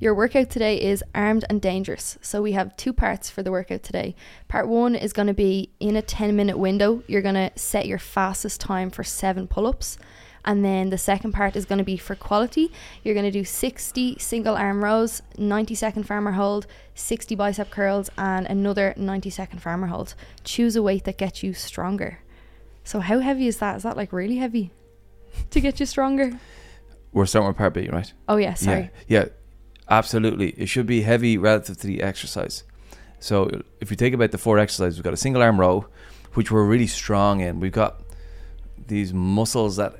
Your workout today is armed and dangerous. So we have two parts for the workout today. Part one is going to be in a 10 minute window, you're going to set your fastest time for seven pull ups. And then the second part is going to be for quality. You're going to do 60 single arm rows, 90 second farmer hold, 60 bicep curls, and another 90 second farmer hold. Choose a weight that gets you stronger. So, how heavy is that? Is that like really heavy to get you stronger? We're starting with part B, right? Oh, yeah, sorry. Yeah, yeah, absolutely. It should be heavy relative to the exercise. So if you take about the four exercises, we've got a single arm row, which we're really strong in. We've got these muscles that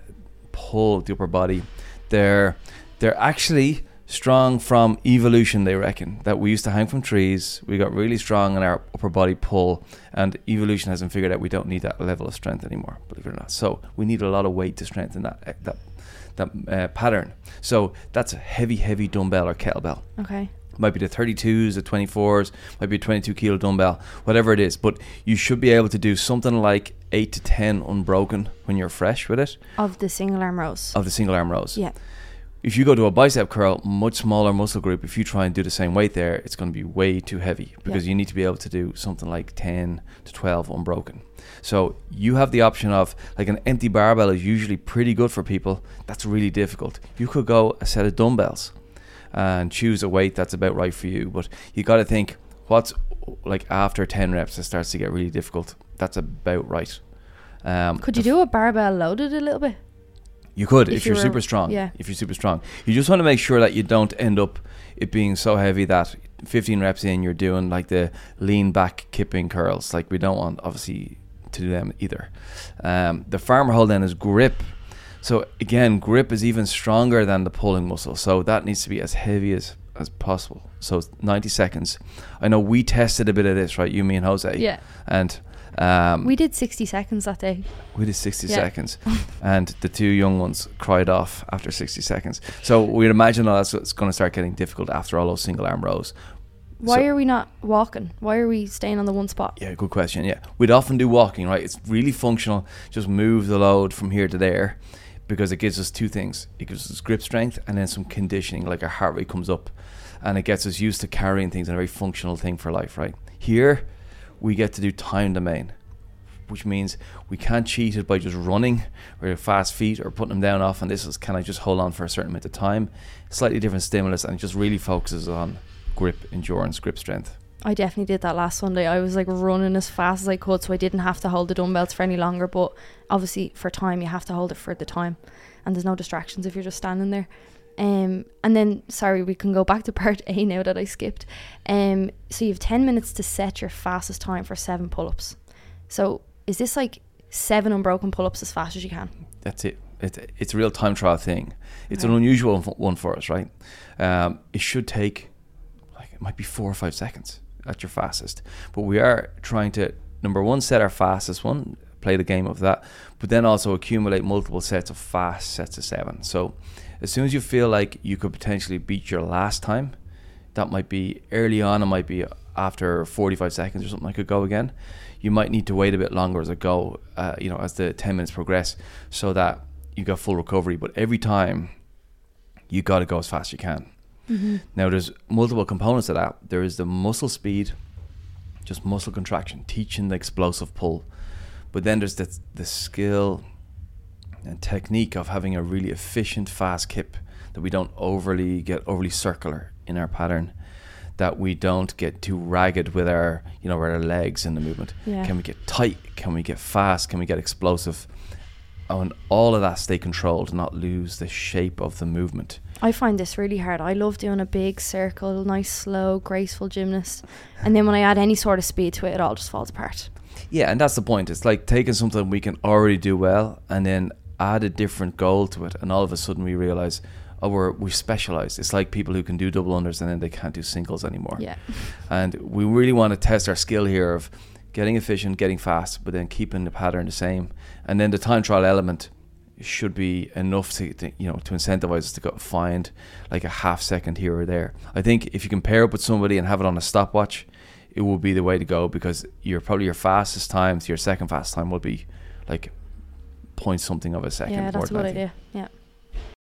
pull the upper body. They're they're actually strong from evolution. They reckon that we used to hang from trees. We got really strong in our upper body pull, and evolution hasn't figured out we don't need that level of strength anymore. Believe it or not. So we need a lot of weight to strengthen that that that uh, pattern. So that's a heavy, heavy dumbbell or kettlebell. Okay. Might be the 32s, the 24s, might be a 22 kilo dumbbell, whatever it is. But you should be able to do something like 8 to 10 unbroken when you're fresh with it. Of the single arm rows. Of the single arm rows. Yeah. If you go to a bicep curl, much smaller muscle group, if you try and do the same weight there, it's going to be way too heavy because yeah. you need to be able to do something like 10 to 12 unbroken. So you have the option of like an empty barbell is usually pretty good for people. That's really difficult. You could go a set of dumbbells and choose a weight that's about right for you. But you got to think what's like after 10 reps, it starts to get really difficult. That's about right. Um, could you do a barbell loaded a little bit? You could if, if you're, super strong. Yeah. If you're super strong, you just want to make sure that you don't end up it being so heavy that 15 reps in you're doing like the lean back kipping curls. Like we don't want obviously to do them either. Um, the farmer hold then is grip. So again, grip is even stronger than the pulling muscle. So that needs to be as heavy as as possible. So 90 seconds. I know we tested a bit of this, right? You, me, and Jose. Yeah. And um, we did 60 seconds that day. We did 60 yeah. seconds. and the two young ones cried off after 60 seconds. So we'd imagine that's it's going to start getting difficult after all those single arm rows. Why so, are we not walking? Why are we staying on the one spot? Yeah, good question. Yeah, we'd often do walking, right? It's really functional. Just move the load from here to there because it gives us two things. It gives us grip strength and then some conditioning, like our heart rate comes up, and it gets us used to carrying things and a very functional thing for life, right? Here, we get to do time domain, which means we can't cheat it by just running or fast feet or putting them down off. And this is kind of just hold on for a certain amount of time, slightly different stimulus, and it just really focuses on grip endurance, grip strength. I definitely did that last Sunday. I was like running as fast as I could, so I didn't have to hold the dumbbells for any longer. But obviously, for time, you have to hold it for the time, and there's no distractions if you're just standing there. Um, and then, sorry, we can go back to part A now that I skipped. Um, so you have 10 minutes to set your fastest time for seven pull ups. So is this like seven unbroken pull ups as fast as you can? That's it. It's, it's a real time trial thing. It's an unusual one for us, right? Um, it should take like, it might be four or five seconds at your fastest. But we are trying to number one set our fastest one, play the game of that, but then also accumulate multiple sets of fast sets of seven. So as soon as you feel like you could potentially beat your last time, that might be early on, it might be after 45 seconds or something I could go again. You might need to wait a bit longer as I go, uh, you know, as the 10 minutes progress, so that you got full recovery. But every time, you got to go as fast as you can. Mm-hmm. Now, there's multiple components of that. There is the muscle speed, just muscle contraction, teaching the explosive pull. But then there's the, the skill and technique of having a really efficient, fast kip that we don't overly get overly circular in our pattern that we don't get too ragged with our you know with our legs in the movement. Yeah. can we get tight? Can we get fast? Can we get explosive Oh, and all of that stay controlled not lose the shape of the movement I find this really hard. I love doing a big circle, nice, slow, graceful gymnast. And then when I add any sort of speed to it, it all just falls apart. Yeah, and that's the point. It's like taking something we can already do well and then add a different goal to it. And all of a sudden we realize, oh, we're, we've specialized. It's like people who can do double unders and then they can't do singles anymore. Yeah. And we really want to test our skill here of getting efficient, getting fast, but then keeping the pattern the same. And then the time trial element should be enough to, to, you know to incentivize us to go find like a half second here or there. I think if you can pair up with somebody and have it on a stopwatch, it will be the way to go because you're probably your fastest time to your second fastest time will be like point something of a second. Yeah, that's a good idea. Yeah.